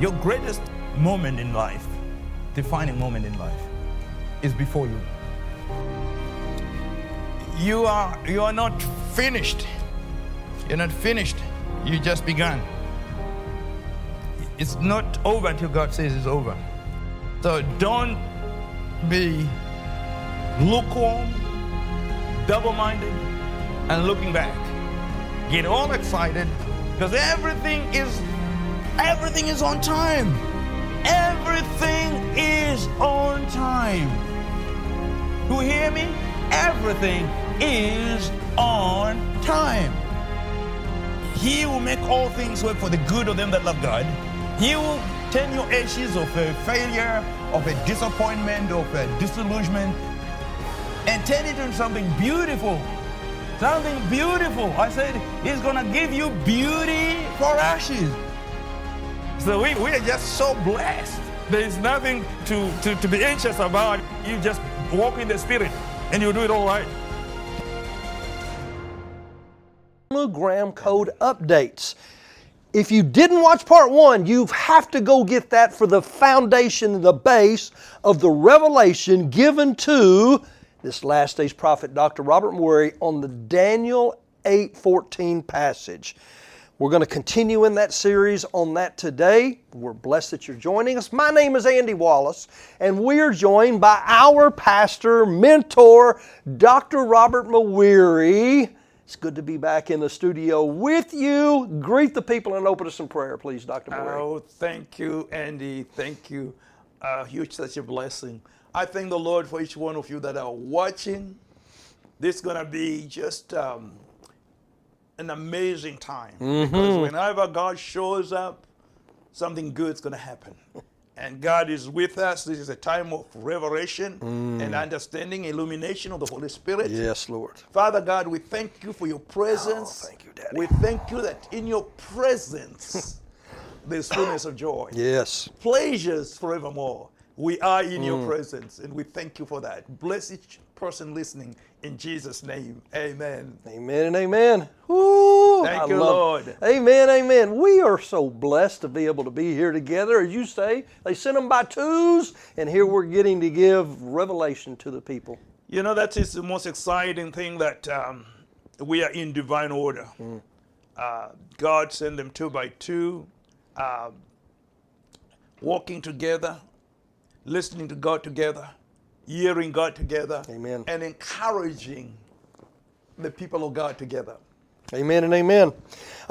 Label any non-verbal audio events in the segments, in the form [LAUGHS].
Your greatest moment in life, defining moment in life, is before you. You are you are not finished. You're not finished. You just begun. It's not over until God says it's over. So don't be lukewarm, double-minded, and looking back. Get all excited because everything is everything is on time. Everything is on time. You hear me? Everything is on time. He will make all things work for the good of them that love God. He will turn your ashes of a failure, of a disappointment, of a disillusionment, and turn it into something beautiful. Something beautiful. I said, He's to give you beauty for ashes. So we, we are just so blessed. There is nothing to, to, to be anxious about. You just walk in the Spirit and you do it all right. Chronogram code updates. If you didn't watch part one, you have to go get that for the foundation, the base of the revelation given to this last day's prophet, Dr. Robert Mawire, on the Daniel 8:14 passage. We're going to continue in that series on that today. We're blessed that you're joining us. My name is Andy Wallace, and we are joined by our pastor, mentor, Dr. Robert Mawire. It's good to be back in the studio with you. Greet the people and open us in prayer, please, Dr. Mawire. Oh, thank you, Andy. Thank you. Uh, huge, such a blessing. I thank the Lord for each one of you that are watching. This is going to be just um, an amazing time because whenever God shows up, something good's going to happen. And God is with us. This is a time of revelation and understanding, illumination of the Holy Spirit. Yes, Lord. Father God, we thank you for your presence. Oh, thank you, Daddy. We thank you that in your presence [LAUGHS] there's fullness of joy Yes. pleasures forevermore. We are in Mm. your presence, and we thank you for that. Bless each person listening in Jesus' name. Amen. Amen and amen. Woo, Thank I you, Lord. Amen, amen. We are so blessed to be able to be here together. As you say, they sent them by twos, and here we're getting to give revelation to the people. You know, that is the most exciting thing that um, we are in divine order. Mm. Uh, God sent them two by two, uh, walking together, listening to God together, hearing God together, Amen. and encouraging the people of God together. Amen and amen.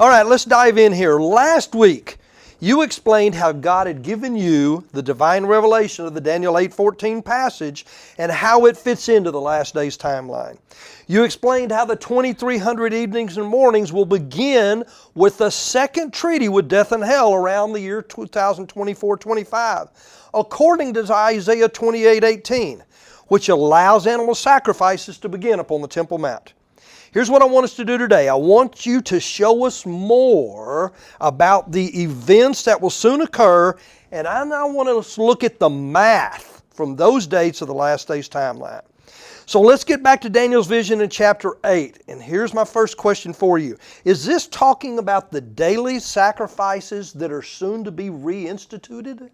All right, let's dive in here. Last week, you explained how God had given you the divine revelation of the Daniel 8:14 passage and how it fits into the last days timeline. You explained how the 2300 evenings and mornings will begin with the second treaty with death and hell around the year 2024-25, according to Isaiah 28:18, which allows animal sacrifices to begin upon the Temple Mount. Here's what I want us to do today. I want you to show us more about the events that will soon occur, and I now want us to look at the math from those dates of the last days timeline. So let's get back to Daniel's vision in chapter 8. And here's my first question for you Is this talking about the daily sacrifices that are soon to be reinstituted?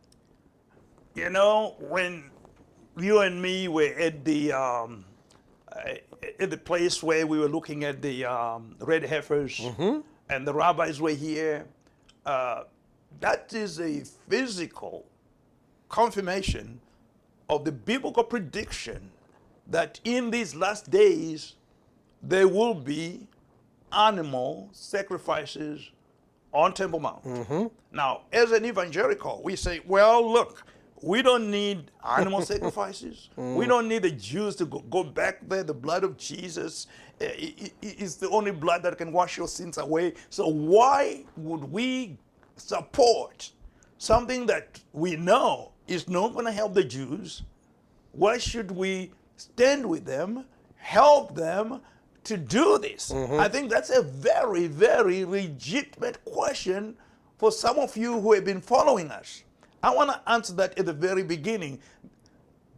You know, when you and me were at the um, uh, at the place where we were looking at the um, red heifers, and the rabbis were here, uh, that is a physical confirmation of the biblical prediction that in these last days there will be animal sacrifices on Temple Mount. Now, as an evangelical, we say, well, look, we don't need animal [LAUGHS] sacrifices. We don't need the Jews to go, go back there. The blood of Jesus uh, i- is the only blood that can wash your sins away. So, why would we support something that we know is not going to help the Jews? Why should we stand with them, help them to do this? I think that's a very, very legitimate question for some of you who have been following us. I want to answer that at the very beginning.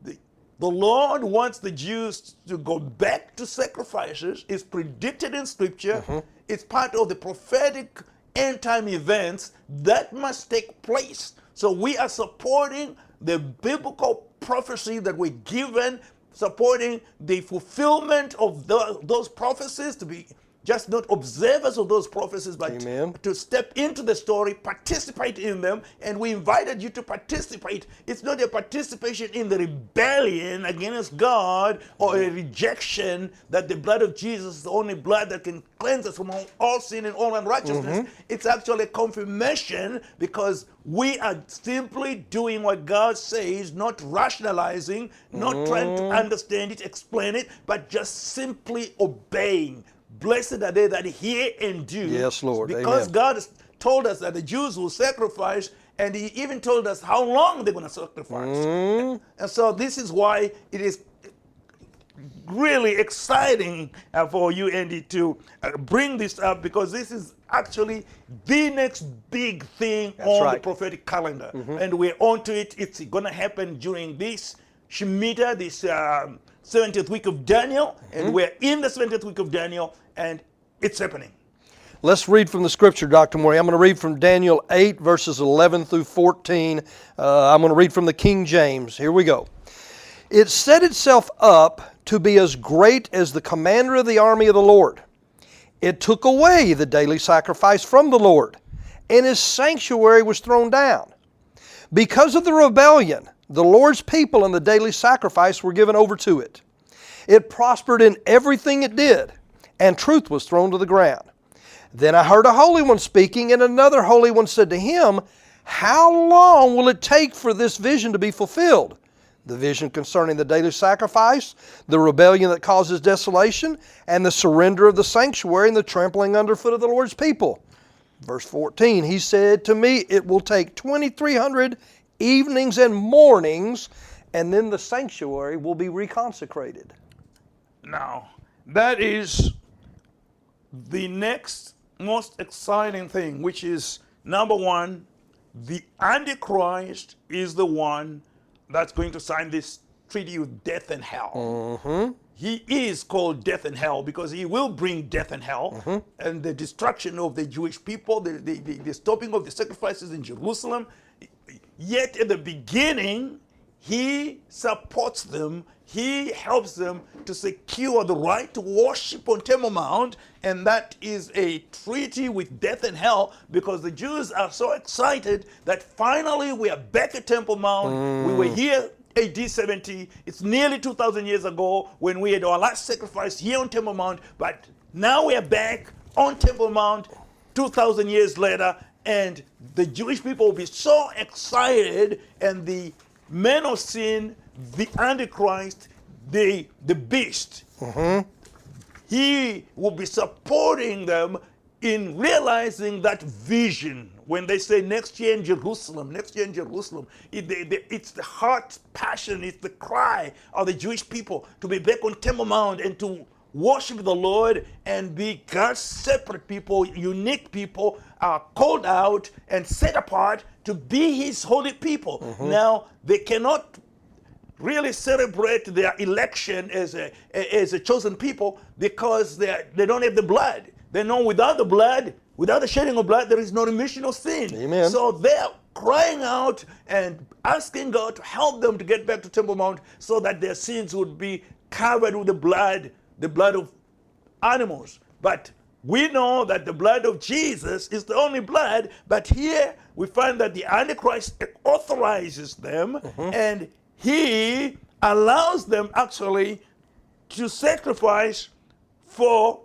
The, the Lord wants the Jews to go back to sacrifices. It's predicted in Scripture. Mm-hmm. It's part of the prophetic end time events that must take place So we are supporting the biblical prophecy that we're given, supporting the fulfillment of the, those prophecies to be just not observers of those prophecies, but Amen. to step into the story, participate in them, and we invited you to participate. It's not a participation in the rebellion against God or a rejection that the blood of Jesus is the only blood that can cleanse us from all, all sin and all unrighteousness. Mm-hmm. It's actually a confirmation because we are simply doing what God says, not rationalizing, not trying to mm-hmm. understand it, explain it, but just simply obeying. Blessed are they that hear and do. Yes, Lord. Because Amen. God told us that the Jews will sacrifice, and He even told us how long they're going to sacrifice. Mm-hmm. And so this is why it is really exciting uh, for you, Andy, to uh, bring this up because this is actually the next big thing on the right. Mm-hmm. prophetic calendar. And we're on to it. It's going to happen during this Shemitah, this um, 70th week of Daniel. Mm-hmm. And we're in the 70th week of Daniel, and it's happening. Let's read from the scripture, Dr. Mawire. I'm going to read from Daniel 8, verses 11 through 14. Uh, I'm going to read from the King James. Here we go. It set itself up to be as great as the commander of the army of the Lord. It took away the daily sacrifice from the Lord, and his sanctuary was thrown down. Because of the rebellion, the Lord's people and the daily sacrifice were given over to it. It prospered in everything it did, and truth was thrown to the ground. Then I heard a holy one speaking, and another holy one said to him, How long will it take for this vision to be fulfilled? The vision concerning the daily sacrifice, the rebellion that causes desolation, and the surrender of the sanctuary and the trampling underfoot of the Lord's people. Verse 14, he said to me, It will take 2,300 evenings and mornings, and then the sanctuary will be reconsecrated. Now, that is the next most exciting thing, which is number one, the Antichrist is the one that's going to sign this treaty with death and hell. Mm-hmm. He is called death and hell because he will bring death and hell mm-hmm. and the destruction of the Jewish people, the, the, the, the stopping of the sacrifices in Jerusalem. Yet at the beginning, he supports them. He helps them to secure the right to worship on Temple Mount, and that is a treaty with death and hell because the Jews are so excited that finally we are back at Temple Mount. We were mm. here AD 70. It's nearly 2,000 years ago when we had our last sacrifice here on Temple Mount, but now we are back on Temple Mount 2,000 years later, and the Jewish people will be so excited, and the men of sin, the Antichrist, the, the beast, mm-hmm. he will be supporting them in realizing that vision. When they say next year in Jerusalem, next year in Jerusalem, it, they- they- it's the heart passion, it's the cry of the Jewish people to be back on Temple Mount and to worship the Lord and be God's separate people, unique people, are called out and set apart to be His holy people. Mm-hmm. Now, they cannot really celebrate their election as a, as a chosen people because they, are- they don't have the blood. They know without the blood, without the shedding of blood, there is no remission of sin. Amen. So they're crying out and asking God to help them to get back to Temple Mount so that their sins would be covered with the blood, the blood of animals. But we know that the blood of Jesus is the only blood, but here we find that the Antichrist authorizes them mm-hmm. and he allows them actually to sacrifice for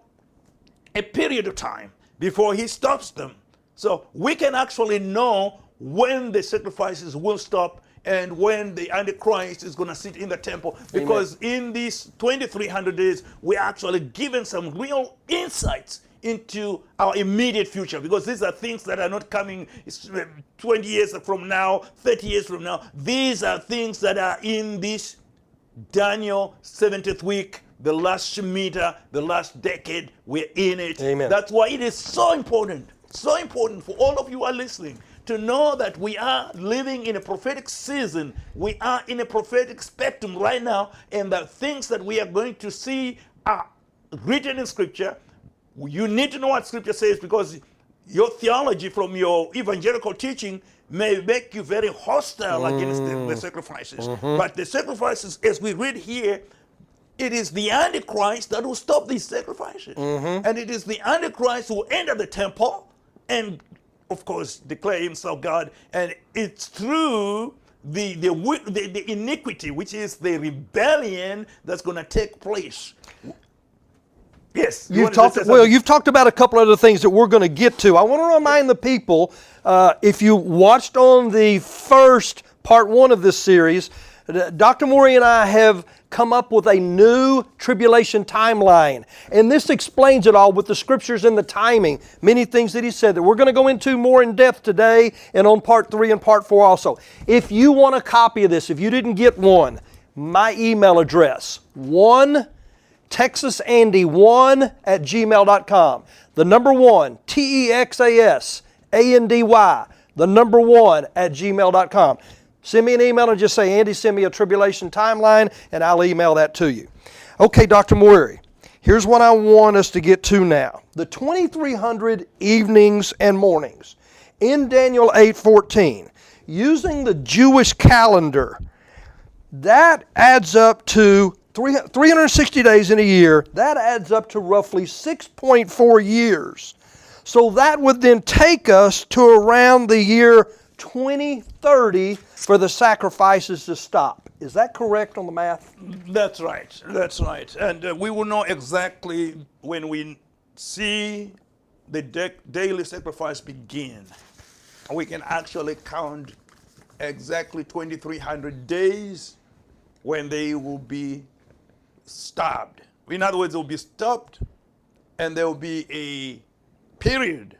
a period of time before he stops them. So we can actually know when the sacrifices will stop and when the Antichrist is going to sit in the temple. Because in these 2300 days, we're actually given some real insights into our immediate future because these are things that are not coming uh, 20 years from now, 30 years from now. These are things that are in this Daniel 70th week, the last Shemitah, the last decade, we're in it. Amen. That's why it is so important, so important for all of you who are listening to know that we are living in a prophetic season. We are in a prophetic spectrum right now, and the things that we are going to see are written in Scripture. You need to know what Scripture says because your theology, from your evangelical teaching, may make you very hostile against the, the mm. sacrifices. Mm-hmm. But the sacrifices, as we read here, it is the Antichrist that will stop these sacrifices. Mm-hmm. And it is the Antichrist who will enter the temple and, of course, declare himself God. And it's through the, the, the, the iniquity, which is the rebellion, that's going to take place. Yes. you You've talked well. You've talked about a couple of other things that we're going to get to. I want to remind the people uh, if you watched on the first part one of this series, Dr. Mawire and I have come up with a new tribulation timeline, and this explains it all with the scriptures and the timing. Many things that he said that we're going to go into more in depth today, and on part three and part four also. If you want a copy of this, if you didn't get one, my email address one. TexasAndy1 at gmail.com. The number one, T E X A S A N D Y, the number one at gmail.com. Send me an email and just say, Andy, send me a tribulation timeline, and I'll email that to you. Okay, Dr. Mawire, here's what I want us to get to now. The 2300 evenings and mornings in Daniel 8:14, using the Jewish calendar, that adds up to 360 days in a year. That adds up to roughly 6.4 years. So that would then take us to around the year 2030 for the sacrifices to stop. Is that correct on the math? That's right. That's right. And uh, we will know exactly when we see the da- daily sacrifice begin. We can actually count exactly 2,300 days when they will be stopped. In other words, they will be stopped and there will be a period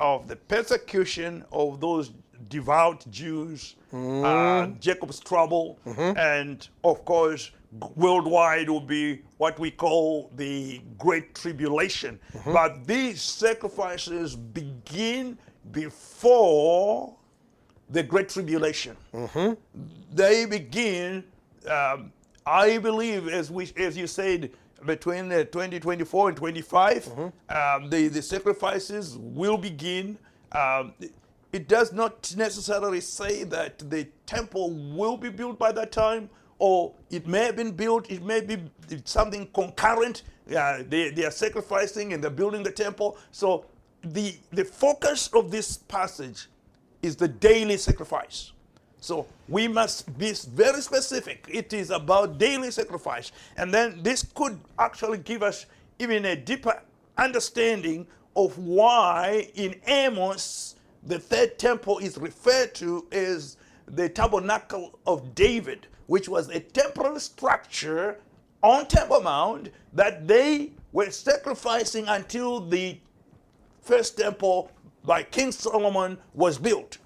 of the persecution of those devout Jews, uh, Jacob's trouble, and of course, worldwide will be what we call the Great Tribulation. But these sacrifices begin before the Great Tribulation. They begin, um, I believe, as we as you said, between uh, 2024 and 25, um, the, the sacrifices will begin. Um, it does not necessarily say that the temple will be built by that time, or it may have been built, it may be something concurrent. Uh, they, they are sacrificing and they're building the temple. So the, the focus of this passage is the daily sacrifice. So we must be very specific. It is about daily sacrifice. And then this could actually give us even a deeper understanding of why in Amos the third temple is referred to as the tabernacle of David, which was a temporary structure on Temple Mount that they were sacrificing until the first temple by King Solomon was built.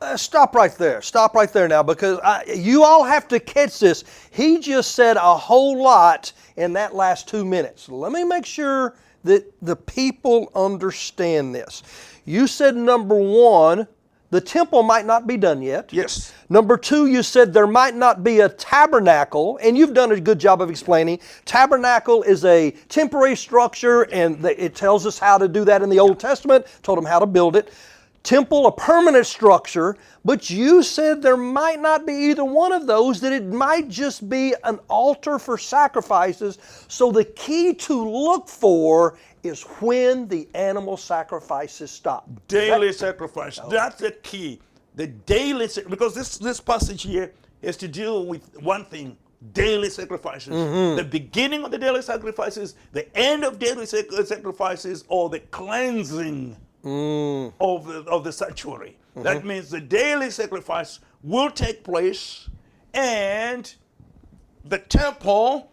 Uh, stop right there. Stop right there now because I, you all have to catch this. He just said a whole lot in that last two minutes. Let me make sure that the people understand this. You said number one, the temple might not be done yet. Yes. Number two, you said there might not be a tabernacle, and you've done a good job of explaining. Tabernacle is a temporary structure, and it tells us how to do that in the Old Testament, told them how to build it. Temple, a permanent structure, but you said there might not be either one of those, that it might just be an altar for sacrifices. So the key to look for is when the animal sacrifices stop. daily sacrifice. Oh. That's the key. The daily because this this passage here is to deal with one thing: daily sacrifices. Mm-hmm. The beginning of the daily sacrifices, the end of daily sacrifices, or the cleansing Mm. of the, of the sanctuary. That mm-hmm. means the daily sacrifice will take place, and the temple,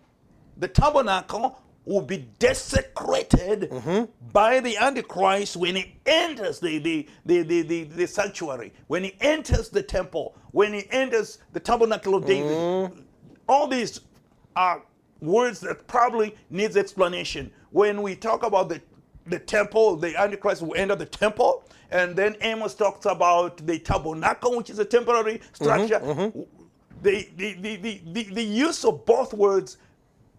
the tabernacle, will be desecrated mm-hmm. by the Antichrist when he enters the, the, the, the, the, the sanctuary, when he enters the temple, when he enters the tabernacle of David. Mm-hmm. All these are words that probably needs explanation. When we talk about the, the temple, the Antichrist will enter the temple, and then Amos talks about the tabernacle, which is a temporary mm-hmm, structure. Mm-hmm. The, the, the, the, the, the use of both words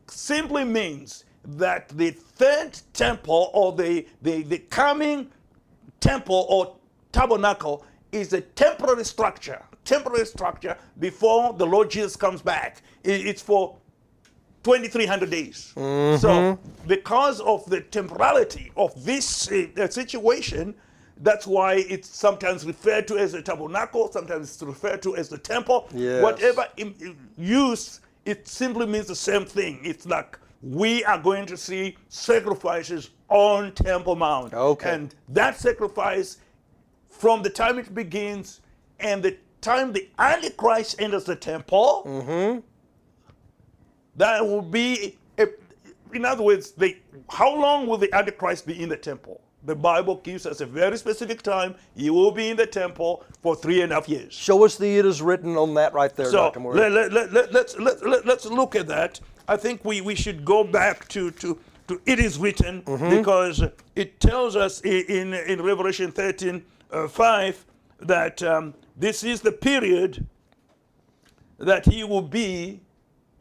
simply means that the third temple or the, the, the coming temple or tabernacle is a temporary structure, temporary structure before the Lord Jesus comes back. It's for 2300 days. Mm-hmm. So, because of the temporality of this uh, uh, situation, that's why it's sometimes referred to as the tabernacle, sometimes it's referred to as the temple. Yes. Whatever im- use, it simply means the same thing. It's like we are going to see sacrifices on Temple Mount. Okay. And that sacrifice, from the time it begins and the time the Antichrist enters the temple, mm-hmm. That will be, a, in other words, the, how long will the Antichrist be in the temple? The Bible gives us a very specific time. He will be in the temple for three and a half years. Show us the it is written on that right there, So Dr. Mawire. let, let, let, let, let's, let, let, let's look at that. I think we, we should go back to, to, to it is written because it tells us i- in, in Revelation 13 uh, 5 that um, this is the period that he will be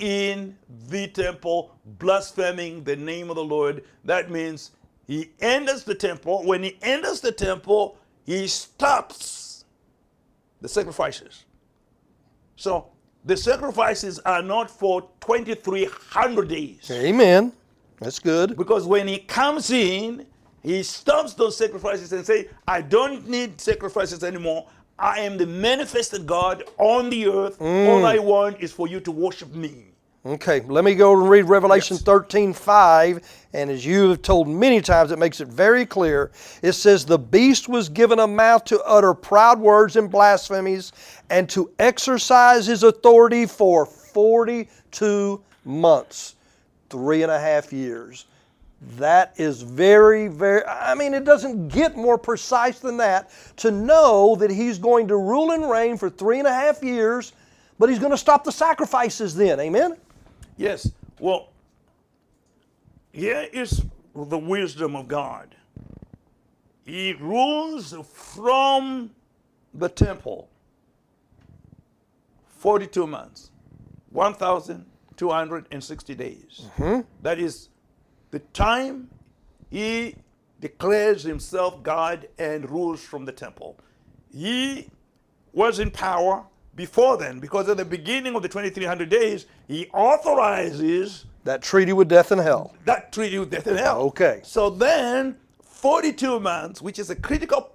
in the temple blaspheming the name of the Lord. That means he enters the temple. When he enters the temple, he stops the sacrifices. So the sacrifices are not for 2300 days. Amen. That's good. Because when he comes in, he stops those sacrifices and say, I don't need sacrifices anymore. I am the manifested God on the earth. Mm. All I want is for you to worship me. Okay, let me go and read Revelation Yes. 13 5. And as you have told many times, it makes it very clear. It says, The beast was given a mouth to utter proud words and blasphemies, and to exercise his authority for 42 months, three and a half years. That is very, very, I mean, it doesn't get more precise than that to know that he's going to rule and reign for three and a half years, but he's going to stop the sacrifices then. Amen? Yes. Well, here is the wisdom of God. He rules from the temple 42 months, 1,260 days. Mm-hmm. That is the time he declares himself God and rules from the temple. He was in power before then because at the beginning of the 2300 days, he authorizes That treaty with death and hell. that treaty with death and hell. Okay. So then, 42 months, which is a critical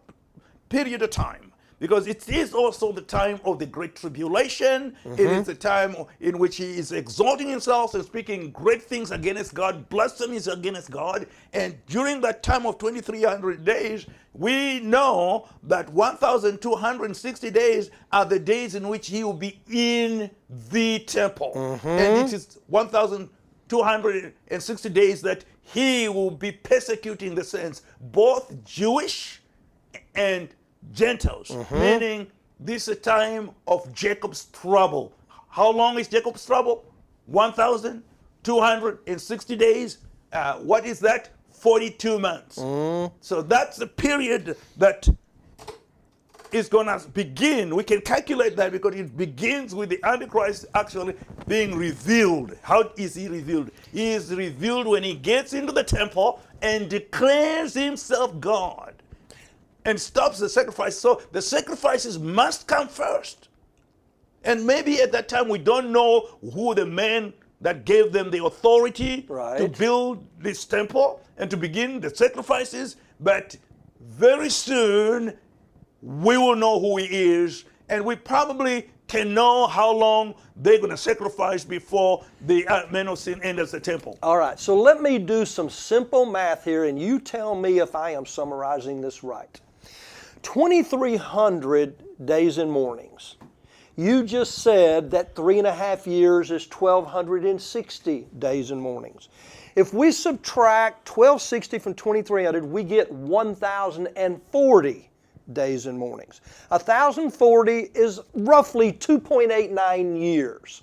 period of time, because it is also the time of the Great Tribulation. It mm-hmm. is the time in which he is exalting himself and speaking great things against God, blasphemies against God. And during that time of 2300 days, we know that 1260 days are the days in which he will be in the temple. Mm-hmm. And it is 1260 days that he will be persecuting the saints, both Jewish and Gentiles, meaning this is a time of Jacob's trouble. How long is Jacob's trouble? 1,260 days. Uh, what is that? 42 months. So that's the period that is going to begin. We can calculate that because it begins with the Antichrist actually being revealed. How is he revealed? He is revealed when he gets into the temple and declares himself God and stops the sacrifice. So the sacrifices must come first. And maybe at that time we don't know who the man that gave them the authority to build this temple and to begin the sacrifices, but very soon we will know who he is, and we probably can know how long they're going to sacrifice before the uh, man of sin enters the temple. All right, so let me do some simple math here, and you tell me if I am summarizing this right. 2,300 days and mornings. You just said that three and a half years is 1,260 days and mornings. If we subtract 1,260 from 2,300, we get 1,040 days and mornings. 1,040 is roughly 2.89 years.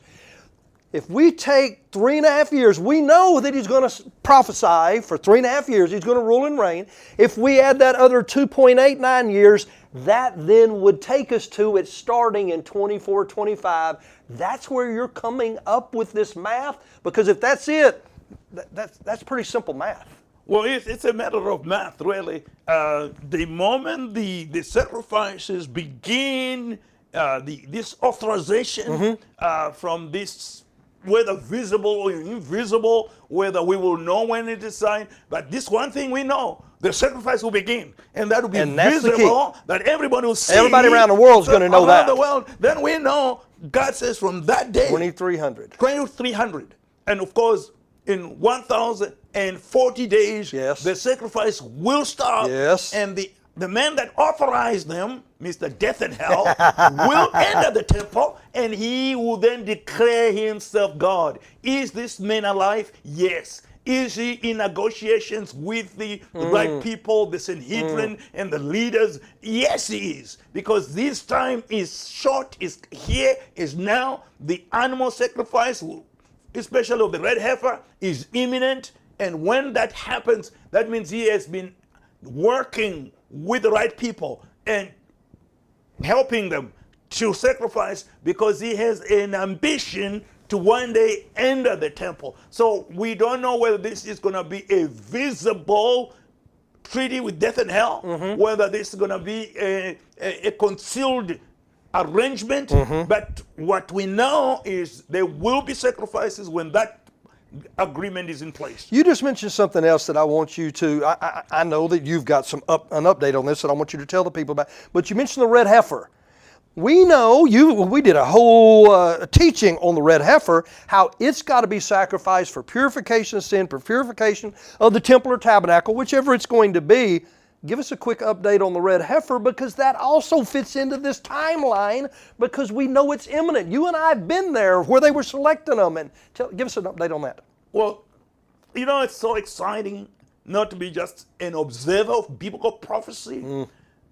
If we take three and a half years, we know that he's going to prophesy for three and a half years. He's going to rule and reign. If we add that other 2.89 years, that then would take us to it starting in 24, 25. That's where you're coming up with this math. Because if that's it, that, that's, that's pretty simple math. Well, it's, it's a matter of math, really. Uh, the moment the, the sacrifices begin, uh, the, this authorization uh, from this, whether visible or invisible, whether we will know when it is signed, but this one thing we know. The sacrifice will begin, and that will be And the key. visible. That everybody will see. Everybody around the world is gonna know around that. the world, then we know. God says from that day, 2300. 2300 and of course in 1040 days Yes. the sacrifice will stop Yes. and the the man that authorized them mr death and hell [LAUGHS] will enter the temple and he will then declare himself god is this man alive yes is he in negotiations with the hmm. right people, the Sanhedrin hmm. and the leaders? Yes, he is. Because this time is short, is here, is now. The animal sacrifice, especially of the red heifer, is imminent. And when that happens, that means he has been working with the right people and helping them to sacrifice because he has an ambition to one day enter the temple. So we don't know whether this is going to be a visible treaty with death and hell, mm-hmm. whether this is going to be a, a, a concealed arrangement. Mm-hmm. But what we know is there will be sacrifices when that agreement is in place. You just mentioned something else that I want you to. I, I, I know that you've got some up, an update on this that I want you to tell the people about. But you mentioned the red heifer. We know you. We did a whole uh, teaching on the red heifer, how it's got to be sacrificed for purification of sin, for purification of the temple or tabernacle, whichever it's going to be. Give us a quick update on the red heifer because that also fits into this timeline because we know it's imminent. You and I have been there where they were selecting them, and tell, give us an update on that. Well, you know, it's so exciting not to be just an observer of biblical prophecy,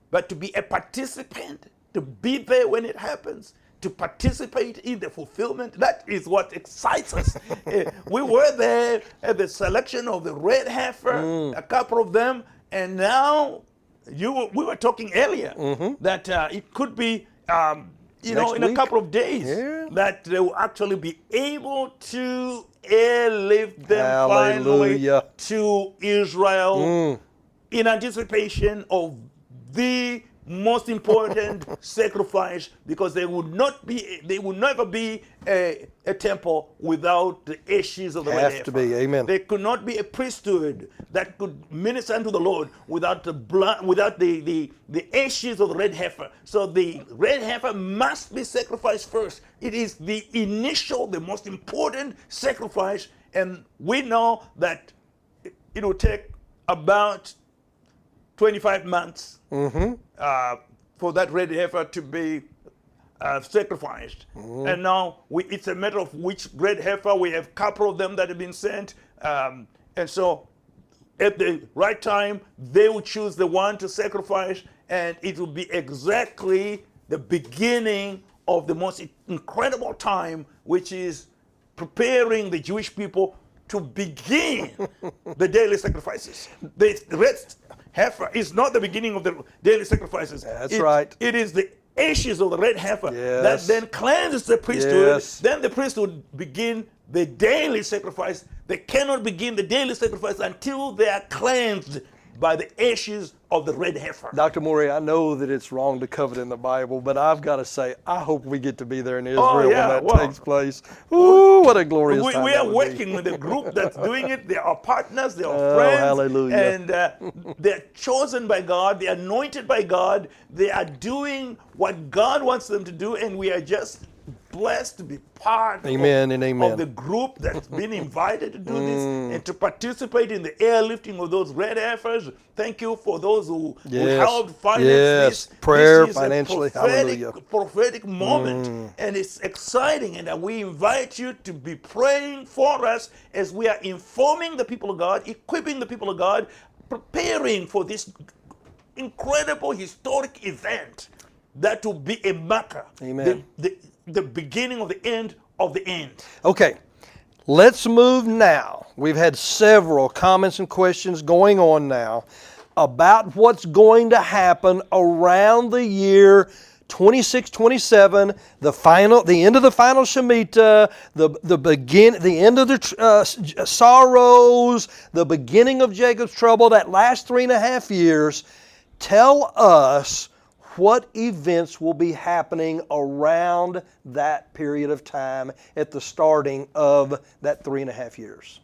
but to be a participant, to be there when it happens, to participate in the fulfillment. That is what excites us. [LAUGHS] Eh, we were there at the selection of the red heifer, a couple of them, and now you were- we were talking earlier that uh, it could be. Um, you know, Next in a couple of days, Yeah. that they will actually be able to airlift them Hallelujah. finally to Israel in anticipation of the most important sacrifice because there would not be there would never be a, a temple without the ashes of the red Have to heifer. be, amen. There could not be a priesthood that could minister unto the Lord without the blood, without the, the, the ashes of the red heifer. So the red heifer must be sacrificed first. It is the initial, the most important sacrifice, and we know that it will take about 25 months uh, for that red heifer to be uh, sacrificed. And now we, it's a matter of which red heifer. We have a couple of them that have been sent. Um, and so at the right time, they will choose the one to sacrifice, and it will be exactly the beginning of the most incredible time, which is preparing the Jewish people to begin [LAUGHS] the daily sacrifices. The red heifer is not the beginning of the daily sacrifices. That's It- right. It is the ashes of the red heifer that then cleanses the priesthood. Yes. Then the priest priesthood begin the daily sacrifice. They cannot begin the daily sacrifice until they are cleansed by the ashes of the red heifer. Dr. Mawire, I know that it's wrong to covet in the Bible, but I've got to say, I hope we get to be there in Israel Oh, yeah, when that well, takes place. Ooh, what a glorious we, time we are would be. working with a group that's doing it. They are partners, they are [LAUGHS] Oh, friends. hallelujah. And uh, they're chosen by God, they're anointed by God. They are doing what God wants them to do, and we are just blessed to be part Amen of, and amen. of the group that's been invited to do this and to participate in the airlifting of those red heifers. Thank you for those who, who Yes. helped finance Yes. this. Prayer, this is financially. a prophetic, Hallelujah. Mm. prophetic moment and it's exciting and we invite you to be praying for us as we are informing the people of god equipping the people of god preparing for this incredible historic event that will be a marker Amen. the, the, the beginning of the end of the end Okay, let's move now. We've had several comments and questions going on now about what's going to happen around the year 26, 27, the final, the end of the final Shemitah, the, the begin, the end of the uh, sorrows, the beginning of Jacob's trouble, that last three and a half years, tell us what events will be happening around that period of time at the starting of that three and a half years.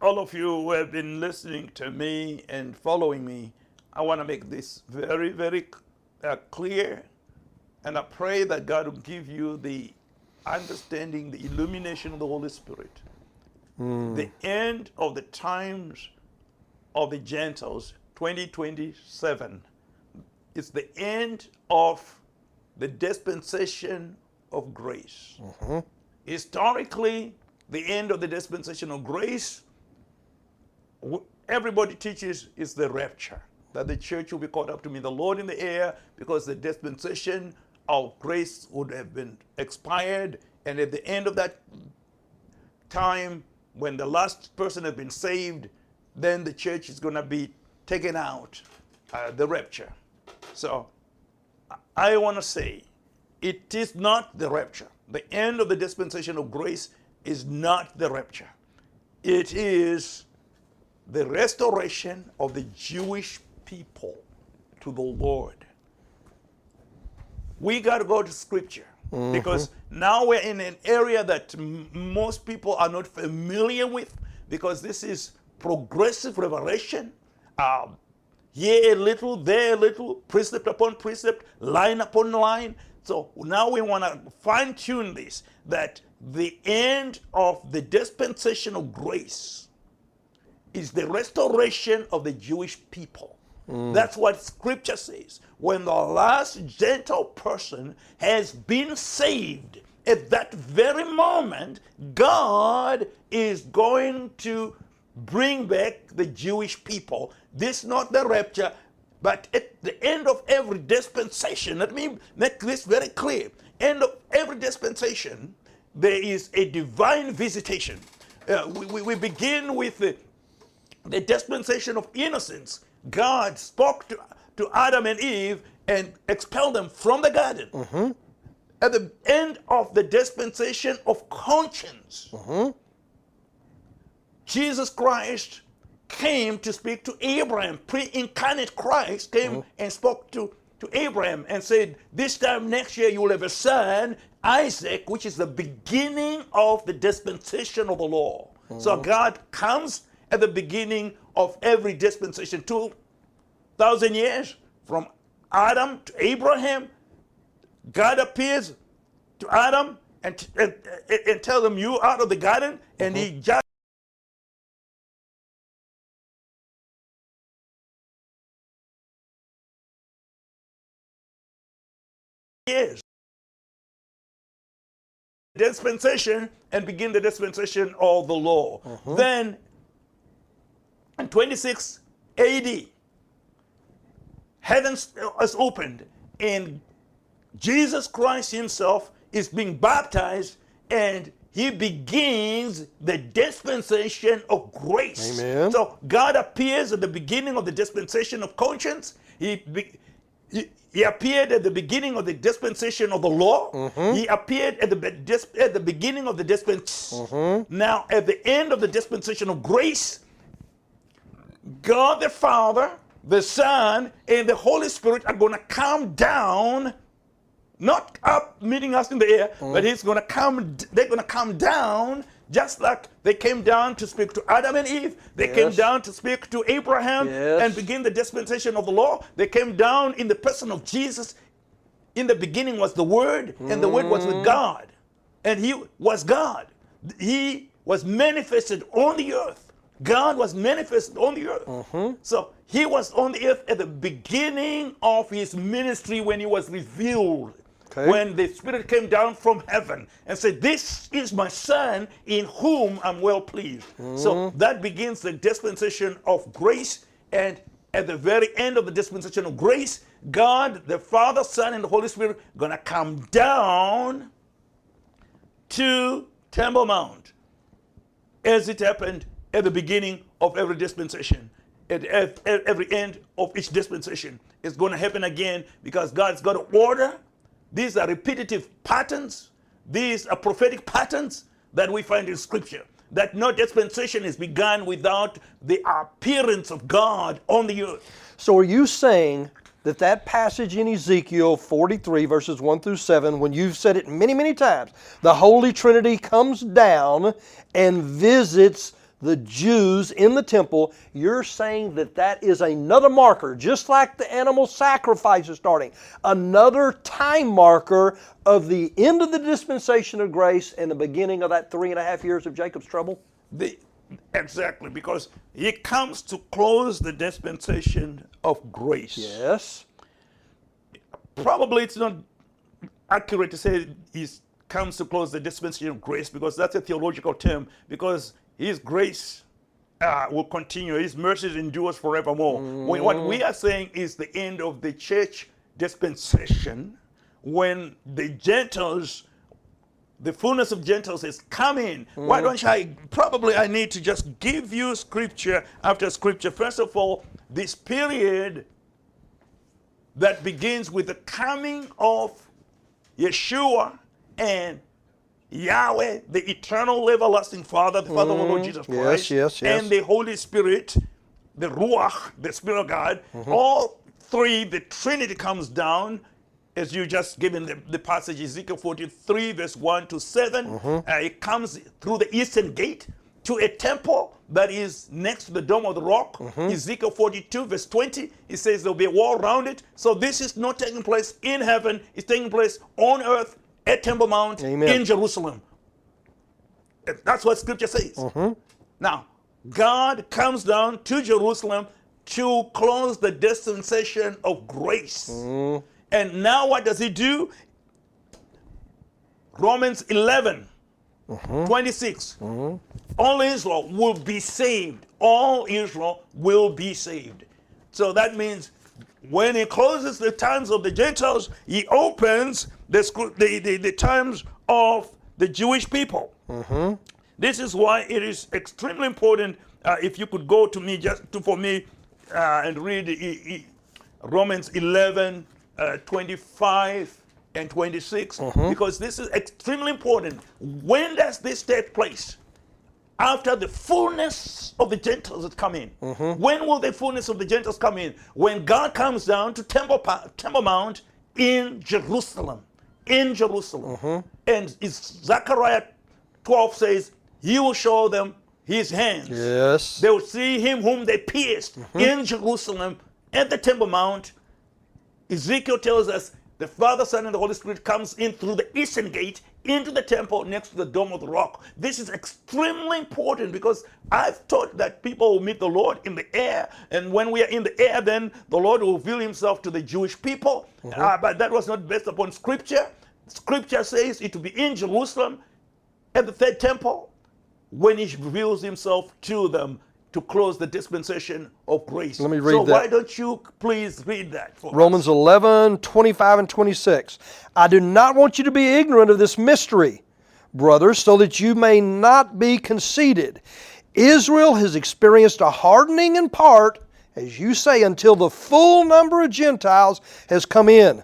All of you who have been listening to me and following me, I want to make this very, very uh, clear. And I pray that God will give you the understanding, the illumination of the Holy Spirit. The end of the times of the Gentiles, 2027. It's the end of the dispensation of grace. Mm-hmm. Historically, the end of the dispensation of grace, everybody teaches is the rapture, that the church will be caught up to meet the Lord in the air because the dispensation of grace would have been expired. And at the end of that time, when the last person has been saved, then the church is going to be taken out, uh, the rapture. So I want to say it is not the rapture. The end of the dispensation of grace is not the rapture. It is the restoration of the Jewish people to the Lord. We got to go to scripture because now we're in an area that m- most people are not familiar with because this is progressive revelation. Um, here a little, there a little, precept upon precept, line upon line. So now we want to fine tune this that the end of the dispensation of grace is the restoration of the Jewish people. That's what scripture says. When the last Gentile person has been saved, at that very moment, God is going to bring back the Jewish people. This not the rapture, but at the end of every dispensation, let me make this very clear. End of every dispensation, there is a divine visitation. Uh, we, we, we begin with the, the dispensation of innocence. God spoke to, to Adam and Eve and expelled them from the garden. At the end of the dispensation of conscience, Jesus Christ came to speak to Abraham. Pre incarnate Christ came mm-hmm. and spoke to, to Abraham and said, This time next year you will have a son, Isaac, which is the beginning of the dispensation of the law. So mm-hmm. God comes at the beginning of every dispensation, 2,000 years from Adam to Abraham. God appears to Adam and, and, and, tells him, You out of the garden, and he mm-hmm. just Dispensation and begin the dispensation of the law. Uh-huh. Then in 26 AD, heaven uh, is opened and Jesus Christ Himself is being baptized and He begins the dispensation of grace. Amen. So God appears at the beginning of the dispensation of conscience. He, he appeared at the beginning of the dispensation of the law. Mm-hmm. He appeared at the, dis- at the beginning of the dispensation. Mm-hmm. Now, at the end of the dispensation of grace, God the Father, the Son, and the Holy Spirit are going to come down, not up meeting us in the air, but mm-hmm. He's going to come. They're going to come down, just like they came down to speak to Adam and Eve. They came down to speak to Abraham Yes. and begin the dispensation of the law. They came down in the person of Jesus. In the beginning was the Word, and the Word was with mm. God, and He was God. He was manifested on the earth. God was manifested on the earth. Mm-hmm. So He was on the earth at the beginning of His ministry when He was revealed. Okay. When the Spirit came down from heaven and said, This is my Son in whom I'm well pleased. So mm-hmm. that begins the dispensation of grace. And at the very end of the dispensation of grace, God, the Father, Son, and the Holy Spirit, gonna come down to Temple Mount as it happened at the beginning of every dispensation. at ev- at every end of each dispensation. It's going to happen again because God's got to order. These are repetitive patterns. These are prophetic patterns that we find in Scripture. That no dispensation is begun without the appearance of God on the earth. So are you saying that that passage in Ezekiel 43 verses 1 through 7 when you've said it many many times the holy trinity comes down and visits the Jews in the temple you're saying that that is another marker just like the animal sacrifice is starting another time marker of the end of the dispensation of grace and the beginning of that three and a half years of Jacob's trouble The, exactly, because he comes to close the dispensation of grace. yes Probably it's not accurate to say he comes to close the dispensation of grace because that's a theological term, because his grace uh, will continue, his mercy endures forevermore. When- what we are saying is the end of the church dispensation when the Gentiles the fullness of Gentiles is coming. Why don't I? Probably I need to just give you scripture after scripture. First of all, this period that begins with the coming of Yeshua and Yahweh, the eternal, everlasting Father, the Father of our Lord mm, Jesus Christ, yes, yes. and the Holy Spirit, the Ruach, the Spirit of God. Mm-hmm. All three, the Trinity comes down, as you just given the, the passage, Ezekiel 43, verse 1 to 7. Mm-hmm. Uh, it comes through the eastern gate to a temple that is next to the Dome of the Rock. Mm-hmm. Ezekiel 42, verse 20, it says there'll be a wall around it. So this is not taking place in heaven, it's taking place on earth at Temple Mount Amen. in Jerusalem. That's what scripture says. Mm-hmm. Now, God comes down to Jerusalem to close the dispensation of grace. Mm-hmm. And now what does he do? Romans 11, mm-hmm. 26. All Israel will be saved. All Israel will be saved. So that means when he closes the times of the Gentiles, he opens the, the, the, the times of the Jewish people. This is why it is extremely important. Uh, if you could go to me just to, for me uh, and read e- e- Romans 11, uh, 25 and 26, because this is extremely important. When does this take place? After the fullness of the Gentiles has come in. When will the fullness of the Gentiles come in? When God comes down to Temple, Temple Mount in Jerusalem. In Jerusalem. And it's Zechariah 12 says, He will show them his hands. yes They will see him whom they pierced in Jerusalem at the Temple Mount. Ezekiel tells us the Father, Son, and the Holy Spirit comes in through the eastern gate into the temple next to the Dome of the Rock. This is extremely important because I've taught that people will meet the Lord in the air. And when we are in the air, then the Lord will reveal himself to the Jewish people. Uh, but that was not based upon scripture. Scripture says it will be in Jerusalem at the third temple when he reveals himself to them to close the dispensation of grace. Let me read so that. why don't you please read that for us? Romans 11, 25 and 26. I do not want you to be ignorant of this mystery, brothers, so that you may not be conceited. Israel has experienced a hardening in part, as you say, until the full number of Gentiles has come in.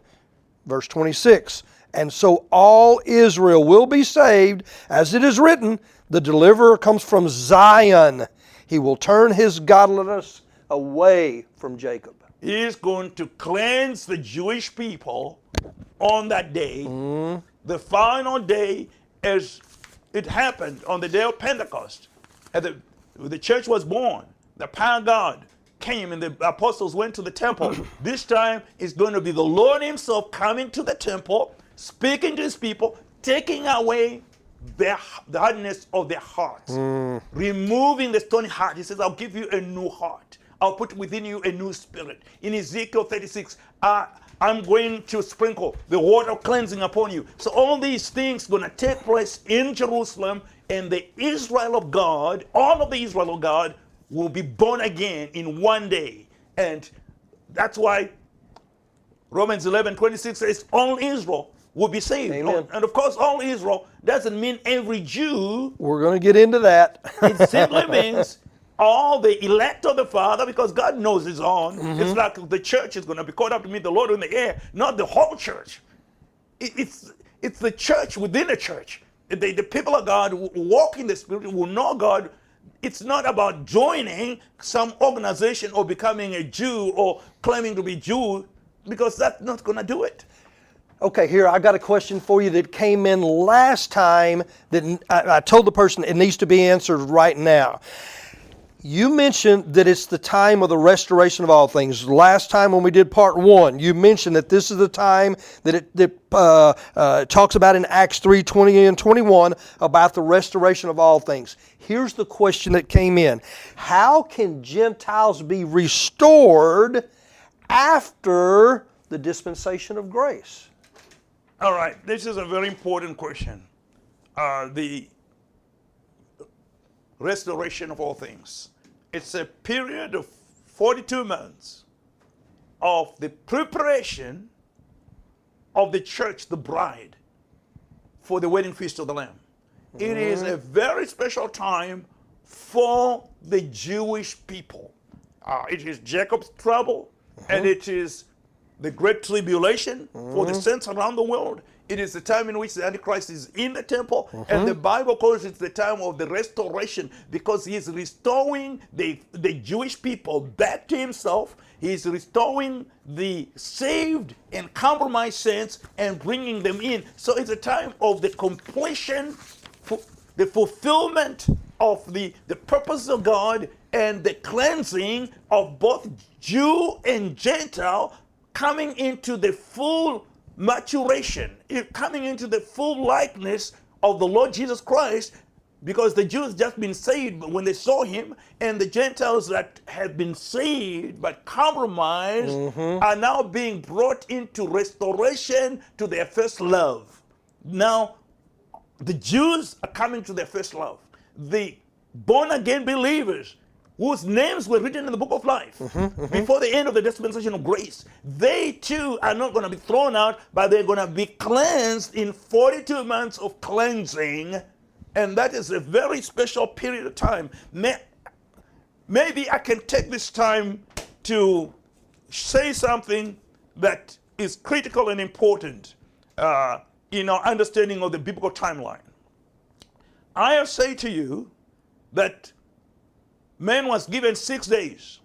Verse 26. And so all Israel will be saved, as it is written, the deliverer comes from Zion. He will turn his godliness away from Jacob. He is going to cleanse the Jewish people on that day, Mm-hmm. the final day, as it happened on the day of Pentecost. At the, the church was born, the power of God came, and the apostles went to the temple. this time it's going to be the Lord Himself coming to the temple, speaking to His people, taking away their, the hardness of their hearts, removing the stony heart. He says, I'll give you a new heart. I'll put within you a new spirit. In Ezekiel 36, uh, I'm going to sprinkle the water of cleansing upon you. So all these things going to take place in Jerusalem, and the Israel of God, all of the Israel of God, will be born again in one day. And that's why Romans 11, 26 says all Israel will be saved. Amen. And of course, all Israel doesn't mean every Jew. We're going to get into that. It simply [LAUGHS] means all the elect of the Father, because God knows His own. Mm-hmm. It's like the church is going to be caught up to meet the Lord in the air, not the whole church. It- It's it's the church within the church. The, the people of God who walk in the Spirit will know God. It's not about joining some organization or becoming a Jew or claiming to be Jew, because that's not going to do it. Okay, here I got a question for you that came in last time that I told the person it needs to be answered right now. You mentioned that it's the time of the restoration of all things. Last time when we did part one, you mentioned that this is the time that it that, uh, uh, talks about in Acts 3 20 and 21 about the restoration of all things. Here's the question that came in How can Gentiles be restored after the dispensation of grace? All right, this is a very important question. Uh, the restoration of all things. It's a period of 42 months of the preparation of the church, the bride, for the wedding feast of the Lamb. It is a very special time for the Jewish people. Uh, it is Jacob's trouble, and it is the great tribulation for the mm-hmm. saints around the world. It is the time in which the Antichrist is in the temple, and mm-hmm. the Bible calls it the time of the restoration because he is restoring the, the Jewish people back to himself. He is restoring the saved and compromised saints and bringing them in. So it's a time of the completion, the fulfillment of the, the purpose of God and the cleansing of both Jew and Gentile coming into the full maturation, coming into the full likeness of the Lord Jesus Christ, because the Jews just been saved when they saw him, and the Gentiles that have been saved but compromised mm-hmm. are now being brought into restoration to their first love. Now, the Jews are coming to their first love. The born again believers whose names were written in the book of life before the end of the dispensation of grace, they too are not going to be thrown out, but they're going to be cleansed in 42 months of cleansing. And that is a very special period of time. May, maybe I can take this time to say something that is critical and important uh, in our understanding of the biblical timeline. I have said to you that man was given six days,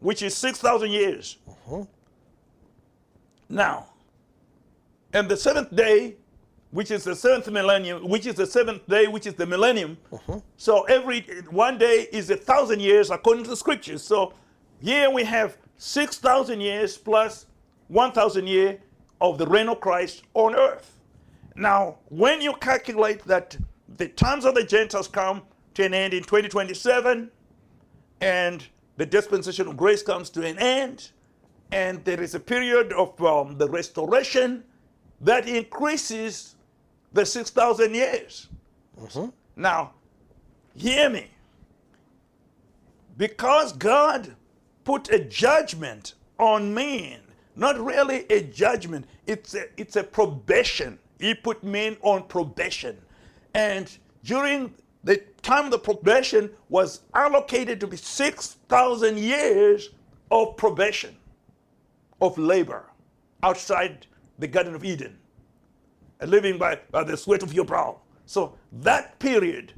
which is 6,000 years. Uh-huh. Now, and the seventh day, which is the seventh millennium, which is the seventh day, which is the millennium. Uh-huh. So every one day is a thousand years according to the scriptures. So here we have 6,000 years plus 1,000 year of the reign of Christ on earth. Now, when you calculate that the times of the Gentiles come to an end in 2027, and the dispensation of grace comes to an end, and there is a period of um, the restoration that increases the 6,000 years. Now, hear me. Because God put a judgment on men, not really a judgment, it's a, it's a probation. He put men on probation. And during the time of the probation was allocated to be 6,000 years of probation, of labor outside the Garden of Eden, and living by, by the sweat of your brow. So that period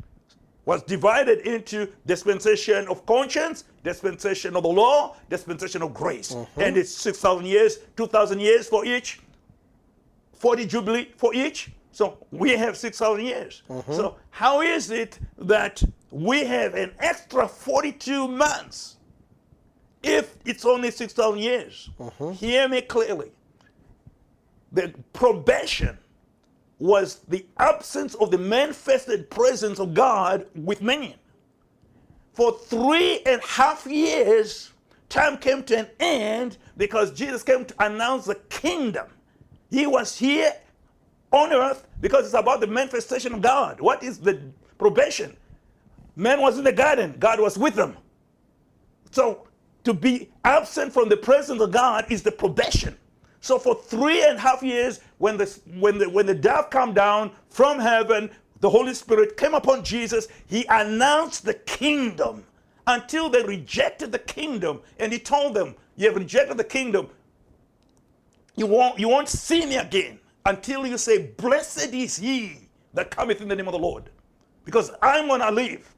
was divided into dispensation of conscience, dispensation of the law, dispensation of grace. Mm-hmm. And it's 6,000 years, 2,000 years for each, 40 Jubilee for each. So we have 6,000 years. Mm-hmm. So how is it that we have an extra 42 months if it's only 6,000 years? Mm-hmm. Hear me clearly. The probation was the absence of the manifested presence of God with man. For three and a half years, time came to an end because Jesus came to announce the kingdom. He was here on earth because it's about the manifestation of God. What is the probation? Man was in the garden, God was with them. So to be absent from the presence of God is the probation. So for three and a half years, when the when the when the dove come down from heaven, the Holy Spirit came upon Jesus. He announced the kingdom, until they rejected the kingdom. And he told them, You have rejected the kingdom. You won't, you won't see me again until you say, Blessed is he that cometh in the name of the Lord. Because I'm going to leave.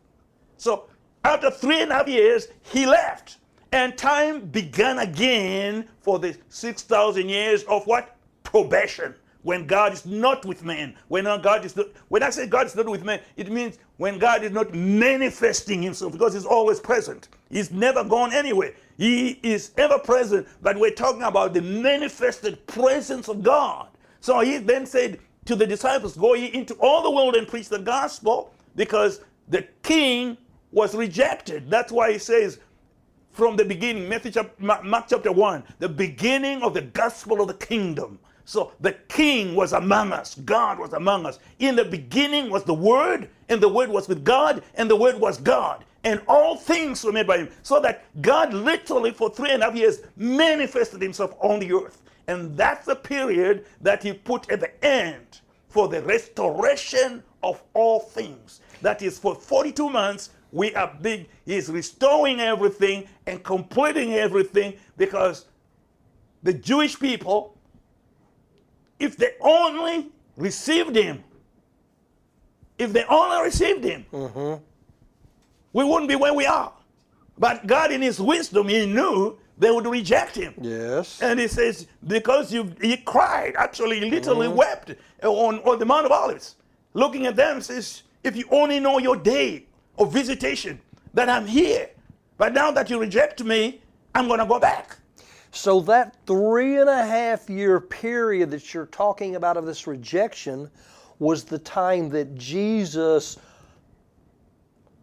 So after three and a half years, he left. And time began again for the 6,000 years of what? Probation. When God is not with man. When God is not, when I say God is not with man, it means when God is not manifesting himself because he's always present. He's never gone anywhere. He is ever present, but we're talking about the manifested presence of God. So he then said to the disciples, Go ye into all the world and preach the gospel because the king was rejected. That's why he says, from the beginning, Matthew chapter, Mark chapter 1, the beginning of the gospel of the kingdom. So the king was among us, God was among us. In the beginning was the word, and the word was with God, and the word was God. And all things were made by him. So that God literally for three and a half years manifested himself on the earth. And that's the period that he put at the end for the restoration of all things. That is for 42 months we are big. He's restoring everything and completing everything because the Jewish people, if they only received him, if they only received him, Mm-hmm. we wouldn't be where we are. But God, in His wisdom, He knew they would reject Him. Yes. And He says, because you, He cried, actually, he literally mm-hmm. wept on, on the Mount of Olives, looking at them, says, if you only know your day of visitation, that I'm here. But now that you reject me, I'm going to go back. So that three and a half year period that you're talking about of this rejection was the time that Jesus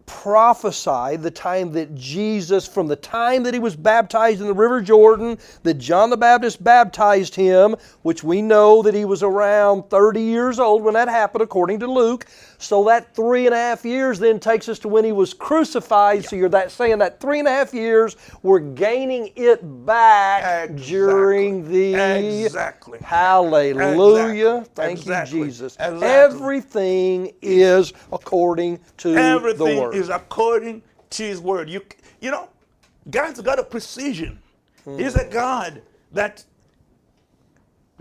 prophesied, the time that Jesus, from the time that he was baptized in the River Jordan, that John the Baptist baptized him, which we know that he was around 30 years old when that happened, according to Luke. So that three and a half years then takes us to when he was crucified. So you're that saying that three and a half years, we're gaining it back Exactly. during the Exactly. Hallelujah. Exactly. Thank Exactly. you, Jesus. Everything is according to the Everything word. is according to His word. You, you know, God's got a precision. He's a mm. God that,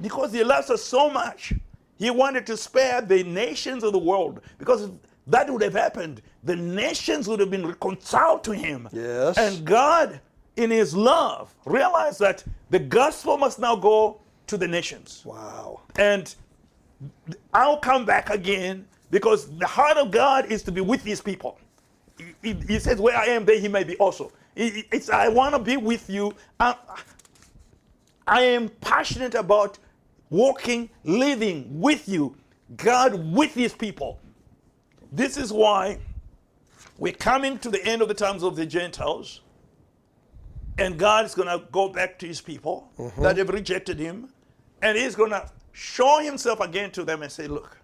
because He loves us so much, He wanted to spare the nations of the world. Because if that would have happened, the nations would have been reconciled to Him. Yes. And God, in His love, realized that the gospel must now go to the nations. wow. And I'll come back again because the heart of God is to be with his people. He, he- he says, Where I am, there he may be also. It's, I want to be with you. I, I am passionate about walking, living with you, God with his people. This is why we're coming to the end of the times of the Gentiles. And God is going to go back to his people mm-hmm. that have rejected him. And he's going to show himself again to them and say, Look,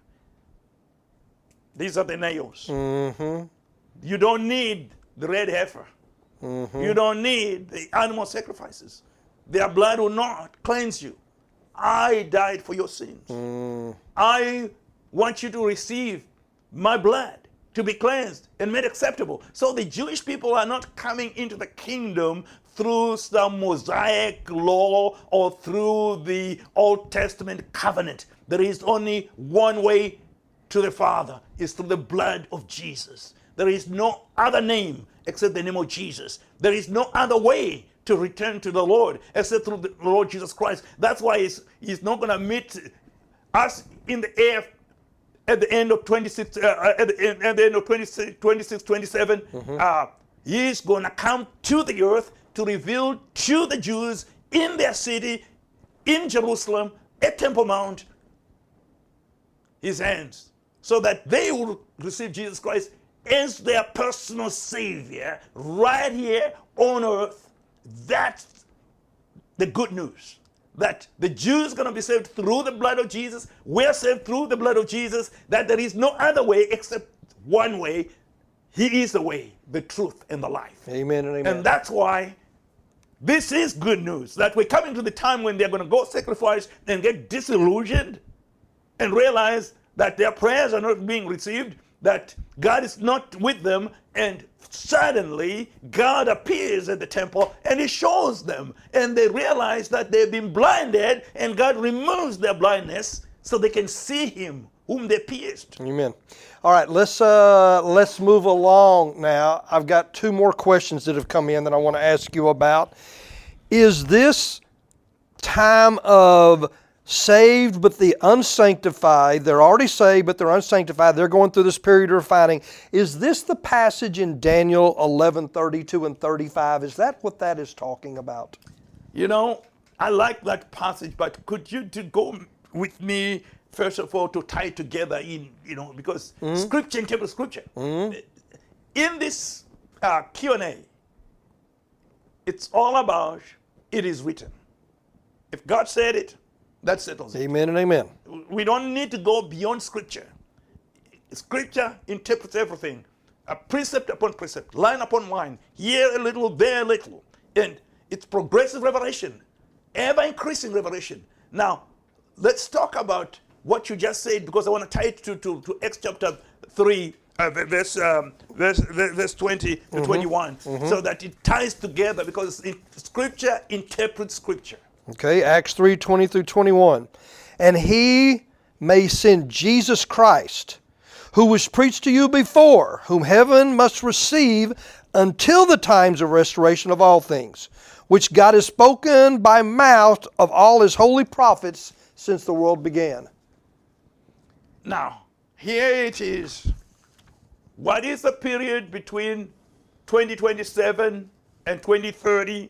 these are the nails. Mm-hmm. You don't need the red heifer. Mm-hmm. You don't need the animal sacrifices. Their blood will not cleanse you. I died for your sins. Hmm. I want you to receive my blood to be cleansed and made acceptable. So the Jewish people are not coming into the kingdom through some Mosaic law or through the Old Testament covenant. There is only one way to the Father, is through the blood of Jesus. There is no other name except the name of Jesus. There is no other way to return to the Lord except through the Lord Jesus Christ. That's why he's, he's not going to meet us in the air at the end of 26, uh, at, the end, at the end of 26, 26 27. Uh, he's going to come to the earth to reveal to the Jews in their city, in Jerusalem, at Temple Mount, his hands so that they will receive Jesus Christ as their personal Savior right here on earth. That's the good news. That the Jews are going to be saved through the blood of Jesus. We're saved through the blood of Jesus. That there is no other way except one way. He is the way, the truth, and the life. Amen and amen. And that's why this is good news that we're coming to the time when they're going to go sacrifice and get disillusioned and realize that their prayers are not being received. That God is not with them, and suddenly God appears at the temple and He shows them, and they realize that they've been blinded, and God removes their blindness so they can see Him whom they pierced. Amen. All right, let's uh, let's move along now. I've got two more questions that have come in that I want to ask you about. Is this time of saved but the unsanctified, they're already saved but they're unsanctified, they're going through this period of refining. Is this the passage in Daniel 11 32 and 35? Is that what that is talking about? You know, I like that passage, but could you to go with me first of all to tie it together in you know because scripture interprets scripture. In this uh, Q and A, it's all about it is written. If God said it, that settles it. Amen and amen. We don't need to go beyond scripture. Scripture interprets everything, a precept upon precept, line upon line, here a little, there a little, and it's progressive revelation, ever increasing revelation. Now, let's talk about what you just said because I want to tie it to, to, to Acts chapter 3, uh, verse, um, verse, verse 20 to 21, so that it ties together because it, scripture interprets scripture. Okay, Acts 3 20 through 21. And he may send Jesus Christ, who was preached to you before, whom heaven must receive until the times of restoration of all things, which God has spoken by mouth of all his holy prophets since the world began. Now, here it is. What is the period between 2027 and 2030?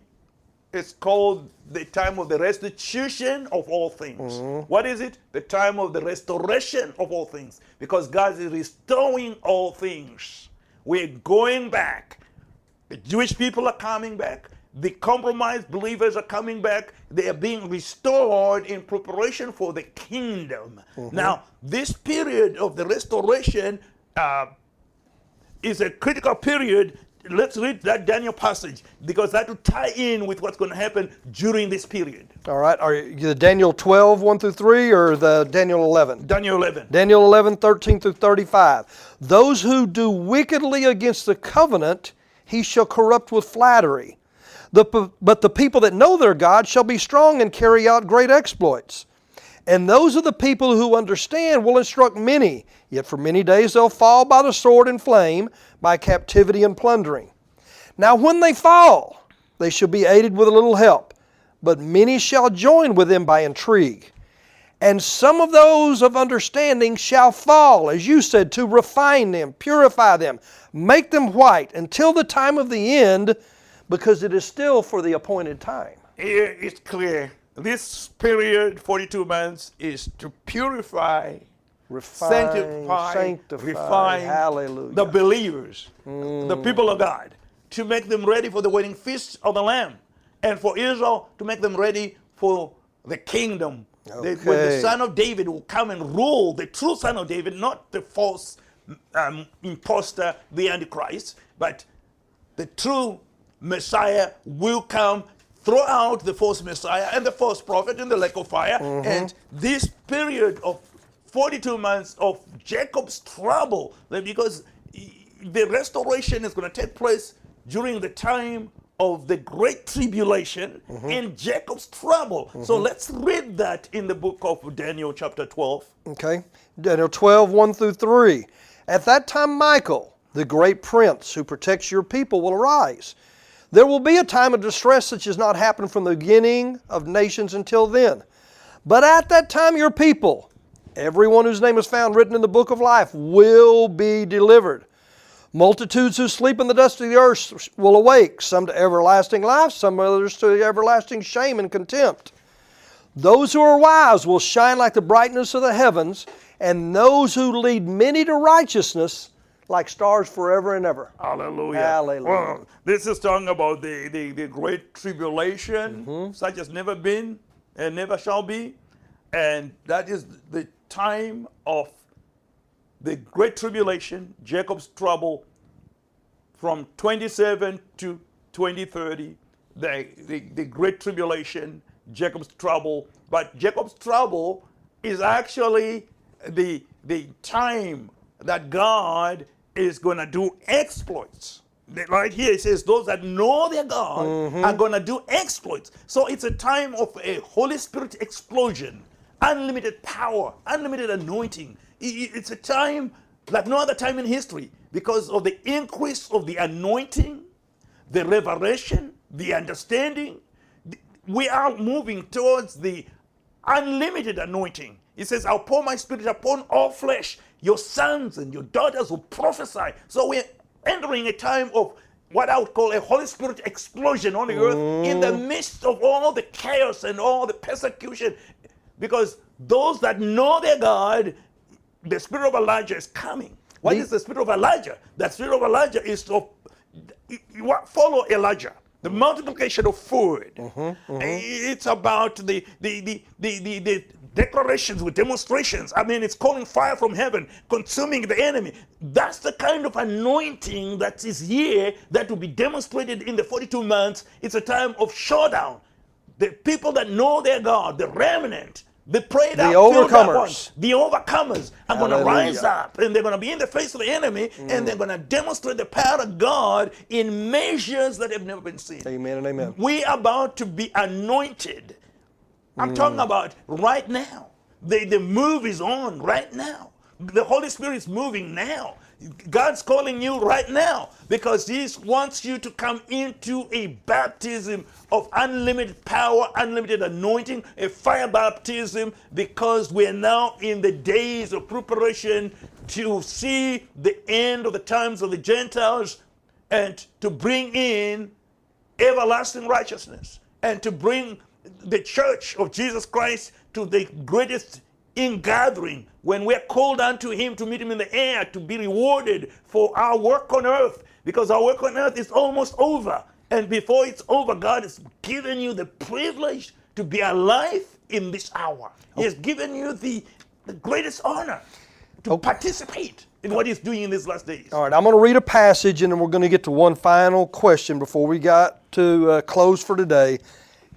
It's called the time of the restitution of all things. What is it? The time of the restoration of all things. Because God is restoring all things. We're going back. The Jewish people are coming back. The compromised believers are coming back. They are being restored in preparation for the kingdom. Now, this period of the restoration uh, is a critical period. Let's read that Daniel passage because that will tie in with what's going to happen during this period. All right, are you the Daniel 12, 1 through 3, or the Daniel 11? Daniel 11. Daniel 11, 13 through 35. Those who do wickedly against the covenant, he shall corrupt with flattery. The, but the people that know their God shall be strong and carry out great exploits. And those of the people who understand will instruct many, yet for many days they'll fall by the sword and flame, by captivity and plundering. Now when they fall, they shall be aided with a little help, but many shall join with them by intrigue. And some of those of understanding shall fall, as you said, to refine them, purify them, make them white until the time of the end, because it is still for the appointed time. Here it's clear. This period, 42 months, is to purify, Refine, sanctify, sanctify, refine hallelujah. the believers, the people of God, to make them ready for the wedding feast of the Lamb, and for Israel to make them ready for the kingdom. The- when the Son of David will come and rule, the true Son of David, not the false um, impostor, the Antichrist, but the true Messiah will come throw out the false Messiah and the false prophet in the lake of fire. And this period of 42 months of Jacob's trouble, because the restoration is going to take place during the time of the great tribulation mm-hmm. and Jacob's trouble. So mm-hmm. let's read that in the book of Daniel, chapter 12. Okay. Daniel 12, 1 through 3. At that time, Michael, the great prince who protects your people, will arise. There will be a time of distress such as not happened from the beginning of nations until then. But at that time, your people, everyone whose name is found written in the book of life, will be delivered. Multitudes who sleep in the dust of the earth will awake, some to everlasting life, some others to everlasting shame and contempt. Those who are wise will shine like the brightness of the heavens, and those who lead many to righteousness like stars forever and ever. Hallelujah. Hallelujah. Well, this is talking about the, the, the great tribulation, mm-hmm. such as never been and never shall be. And that is the time of the great tribulation, Jacob's trouble, from 27 to 2030, the, the, the great tribulation, Jacob's trouble. But Jacob's trouble is actually the, the time that God is going to do exploits. Right here it says, Those that know their God mm-hmm. are going to do exploits. So it's a time of a Holy Spirit explosion, unlimited power, unlimited anointing. It's a time like no other time in history because of the increase of the anointing, the revelation, the understanding. We are moving towards the unlimited anointing. He says, I'll pour my spirit upon all flesh. Your sons and your daughters will prophesy. So we're entering a time of what I would call a Holy Spirit explosion on the earth in the mm. midst of all the chaos and all the persecution. Because those that know their God, the spirit of Elijah is coming. What The- is the spirit of Elijah? The spirit of Elijah is to follow Elijah. The multiplication of food. Mm-hmm, mm-hmm. It's about the the, the, the, the the declarations with demonstrations. I mean, it's calling fire from heaven, consuming the enemy. That's the kind of anointing that is here that will be demonstrated in the 42 months. It's a time of showdown. The people that know their God, the remnant, the prayed The out, overcomers. the overcomers are going to rise up and they're going to be in the face of the enemy Mm. and they're going to demonstrate the power of God in measures that have never been seen. Amen and amen. We are about to be anointed. I'm Mm. talking about right now. The, the move is on right now. The Holy Spirit is moving now. God's calling you right now because He wants you to come into a baptism of unlimited power, unlimited anointing, a fire baptism, because we're now in the days of preparation to see the end of the times of the Gentiles and to bring in everlasting righteousness and to bring the church of Jesus Christ to the greatest ingathering when we're called unto him to meet him in the air to be rewarded for our work on earth because our work on earth is almost over. And before it's over God has given you the privilege to be alive in this hour. He has given you the, the greatest honor to participate in what he's doing in these last days. All right, I'm going to read a passage and then we're going to get to one final question before we got to uh, close for today.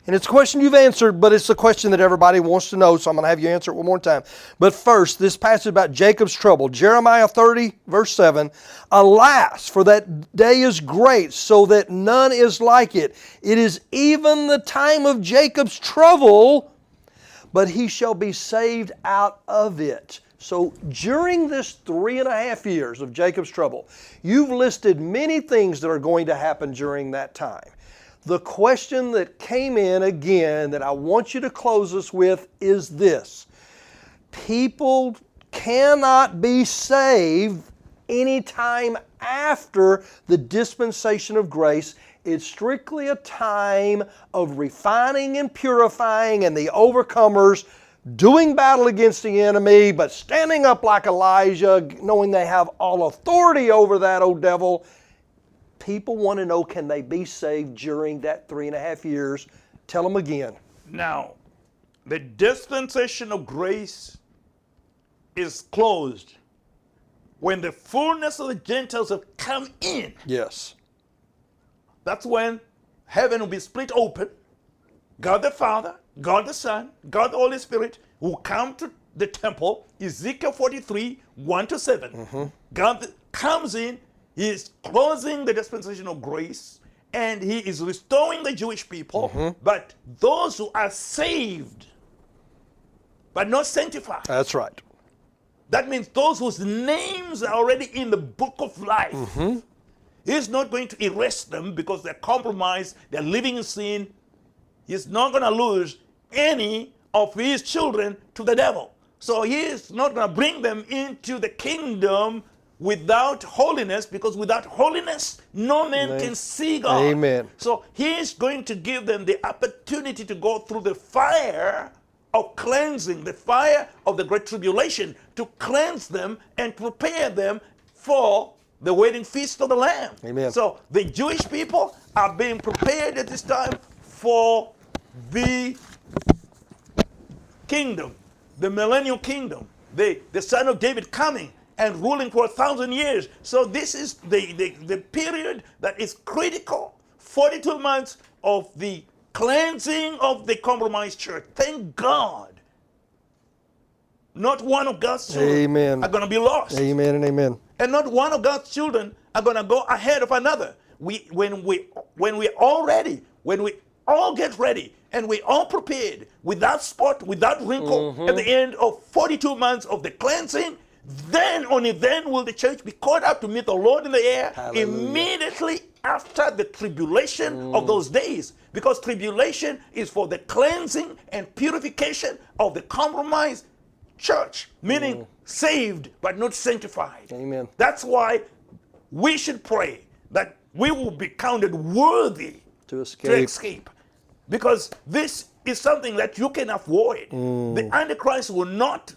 And it's a question you've answered, but it's a question that everybody wants to know, so I'm going to have you answer it one more time. But first, this passage about Jacob's trouble Jeremiah 30, verse 7 Alas, for that day is great, so that none is like it. It is even the time of Jacob's trouble but he shall be saved out of it. So during this three and a half years of Jacob's trouble, you've listed many things that are going to happen during that time. The question that came in again that I want you to close us with is this People cannot be saved anytime after the dispensation of grace. It's strictly a time of refining and purifying, and the overcomers doing battle against the enemy, but standing up like Elijah, knowing they have all authority over that old devil. People want to know can they be saved during that three and a half years? Tell them again. Now, the dispensation of grace is closed when the fullness of the Gentiles have come in. Yes. That's when heaven will be split open. God the Father, God the Son, God the Holy Spirit will come to the temple. Ezekiel 43, 1 to 7. Mm-hmm. God comes in, He is closing the dispensation of grace, and He is restoring the Jewish people. Mm-hmm. But those who are saved, but not sanctified, That's right. that means those whose names are already in the book of life. Mm-hmm. He's not going to erase them because they're compromised, they're living in sin. He's not going to lose any of his children to the devil. So he is not going to bring them into the kingdom without holiness because without holiness, no man can see God. Amen. So he is going to give them the opportunity to go through the fire of cleansing, the fire of the great tribulation, to cleanse them and prepare them for the wedding feast of the Lamb. Amen. So the Jewish people are being prepared at this time for the kingdom, the millennial kingdom, the, the son of David coming and ruling for a thousand years. So this is the, the, the period that is critical. 42 months of the cleansing of the compromised church. Thank God. not one of God's children Amen. are going to be lost. Amen and amen. And not one of God's children are going to go ahead of another. We, when we, when we're all ready, when we all get ready, and we all prepared, without spot, without wrinkle, Mm-hmm. at the end of 42 months of the cleansing, then only then will the church be caught up to meet the Lord in the air Hallelujah. immediately after the tribulation of those days. Because tribulation is for the cleansing and purification of the compromised church, meaning saved but not sanctified. Amen. That's why we should pray that we will be counted worthy To to escape. escape. Because this is something that you can avoid. Mm. The Antichrist will not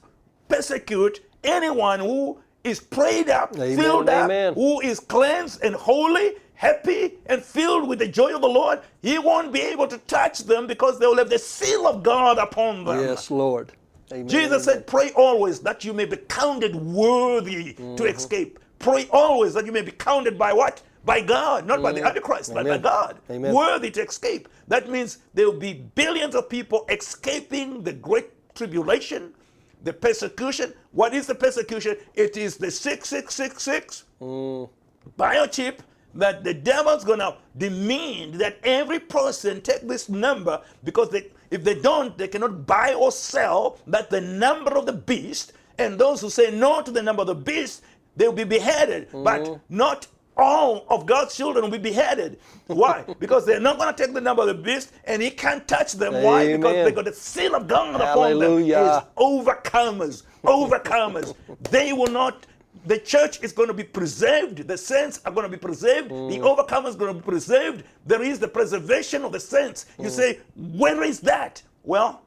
persecute anyone who is prayed up, Amen filled up, amen. who is cleansed and holy, happy, and filled with the joy of the Lord. He won't be able to touch them because they will have the seal of God upon them. Yes, Lord. Amen. Jesus said, Pray always that you may be counted worthy Mm-hmm. to escape. Pray always that you may be counted by what? By God, not by the Antichrist, but by. God. Amen. Worthy to escape. That means there will be billions of people escaping the great tribulation, the persecution. What is the persecution? It is the 6666 Mm. biochip that the devil's gonna demand that every person take this number because they, if they don't, they cannot buy or sell that the number of the beast. And those who say no to the number of the beast, they will be beheaded. But not all of God's children will be beheaded. Why? [LAUGHS] because they're not going to take the number of the beast, and he can't touch them. Why? Because Amen. they got the seal of God upon them. Hallelujah. Is overcomers, overcomers. [LAUGHS] they will not. The church is going to be preserved. The saints are going to be preserved. The mm. overcomers going to be preserved. There is the preservation of the saints. You mm. say, where is that? Well,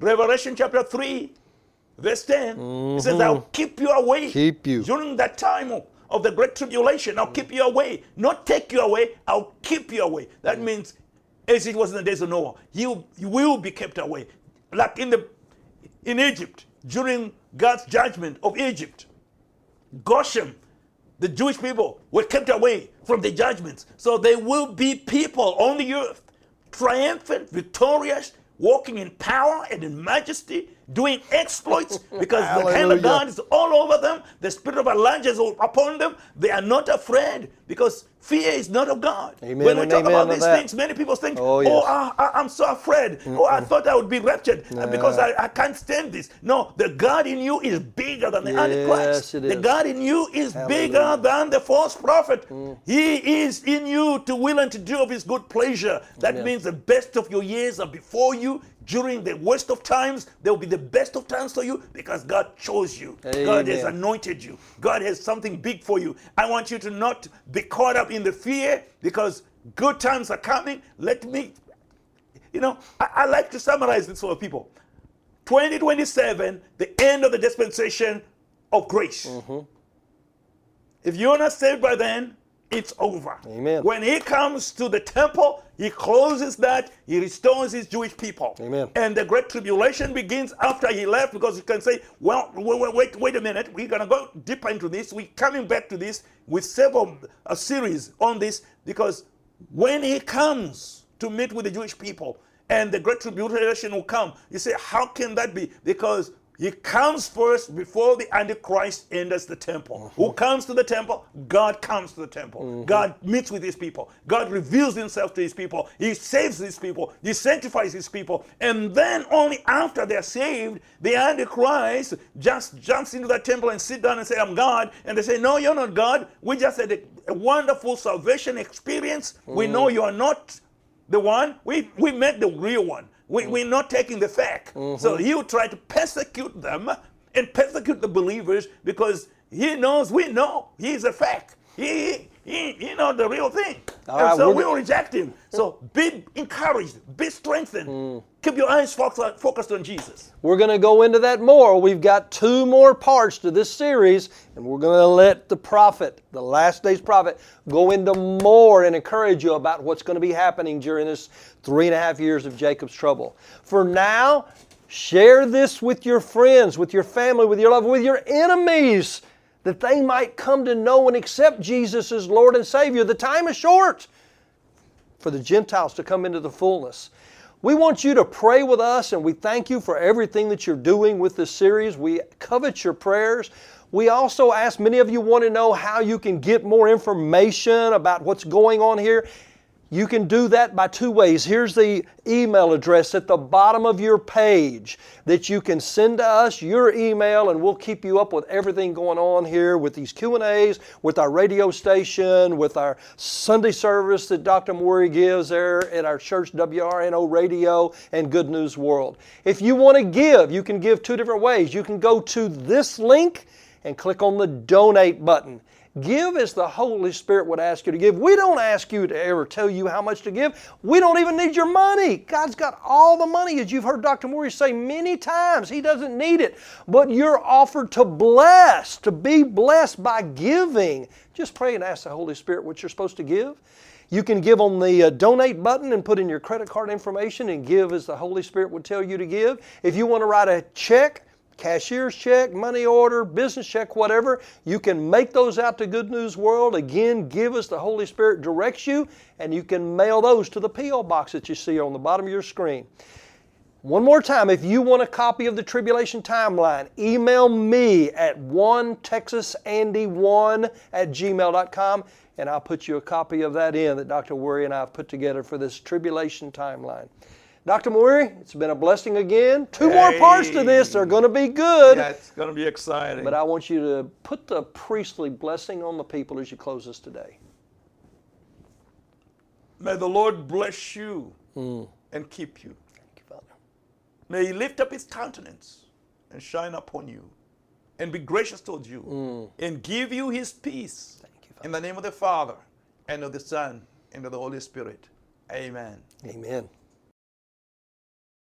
Revelation chapter 3, verse 10, it says, I'll mm-hmm. keep you away. Keep you. During that time of, the great tribulation, I'll keep mm. you away. Not take you away, I'll keep you away. That mm. means, as it was in the days of Noah, you, you will be kept away. Like in the in Egypt, during God's judgment of Egypt, Goshen, the Jewish people were kept away from the judgments. So there will be people on the earth, triumphant, victorious, walking in power and in majesty, doing exploits [LAUGHS] because the hand of God is all over them. The spirit of Elijah is upon them. They are not afraid because fear is not of God. Amen when we talk about these that. things, many people think, Oh, oh, yes. I, I, I'm so afraid. Oh, I thought I would be raptured uh, because I, I can't stand this. No, the God in you is bigger than the Yes, Antichrist. The. God in you is bigger Hallelujah. Mm. than the false prophet. He is in you to will and to do of his good pleasure. That Amen. means the best of your years are before you. During the worst of times, there will be the best of times for you because God chose you. God has anointed you. God has something big for you. I want you to not be caught up in the fear because good times are coming. Let me, you know, I, I like to summarize this for people. 2027, the end of the dispensation of grace. Mm-hmm. If you're not saved by then, it's over. Amen. When he comes to the temple, he closes that, he restores his Jewish people. Amen. And the great tribulation begins after he left because you can say, well, wait, wait, wait, a minute. We're going to go deeper into this. We're coming back to this with several a series on this because when he comes to meet with the Jewish people and the great tribulation will come, you say, how can that be? Because he comes first before the Antichrist enters the temple. Who uh-huh. comes to the temple? God comes to the temple. Mm-hmm. God meets with his people. God reveals himself to his people. He saves his people. He sanctifies his people. And then only after they're saved, the Antichrist just jumps into that temple and sit down and say, I'm God. And they say, No, you're not God. We just had a, a wonderful salvation experience. We know mm. you are not the one. We, we met the real one. We, mm. We're not taking the fake. So mm-hmm. he will try to persecute them and persecute the believers because he knows we know he's a fake. He, he, he know the real thing. All and right, so we will reject him. So be encouraged, be strengthened. Mm. Keep your eyes focused, on Jesus. We're going to go into that more. We've got two more parts to this series, and we're going to let the prophet, the last day's prophet, go into more and encourage you about what's going to be happening during this three and a half years of Jacob's trouble. For now, share this with your friends, with your family, with your love, with your enemies, that they might come to know and accept Jesus as Lord and Savior. The time is short for the Gentiles to come into the fullness. We want you to pray with us, and we thank you for everything that you're doing with this series. We covet your prayers. We also ask many of you want to know how you can get more information about what's going on here. You can do that by two ways. Here's the email address at the bottom of your page that you can send to us your email and we'll keep you up with everything going on here with these Q&As, with our radio station, with our Sunday service that Dr. Mawire gives there at our church WRNO radio and Good News World. If you want to give, you can give two different ways. You can go to this link and click on the donate button. Give as the Holy Spirit would ask you to give. We don't ask you to ever tell you how much to give. We don't even need your money. God's got all the money, as you've heard Dr. Mawire say many times. He doesn't need it. But you're offered to bless, to be blessed by giving. Just pray and ask the Holy Spirit what you're supposed to give. You can give on the uh, donate button and put in your credit card information and give as the Holy Spirit would tell you to give. If you want to write a check, cashier's check, money order, business check, whatever, you can make those out to Good News World. Again, give us the Holy Spirit directs you, and you can mail those to the P.O. box that you see on the bottom of your screen. One more time, if you want a copy of the Tribulation Timeline, email me at one texasandy1 at gmail.com and I'll put you a copy of that in that Dr. Mawire and I have put together for this Tribulation Timeline. Dr. Mawire, it's been a blessing again. Two more parts to this. They're going to be good. Yeah, it's going to be exciting. But I want you to put the priestly blessing on the people as you close us today. May the Lord bless you mm. and keep you. Thank you, Father. May He lift up His countenance and shine upon you and be gracious towards you mm. and give you His peace. Thank you, Father. In the name of the Father and of the Son and of the Holy Spirit. Amen. Amen.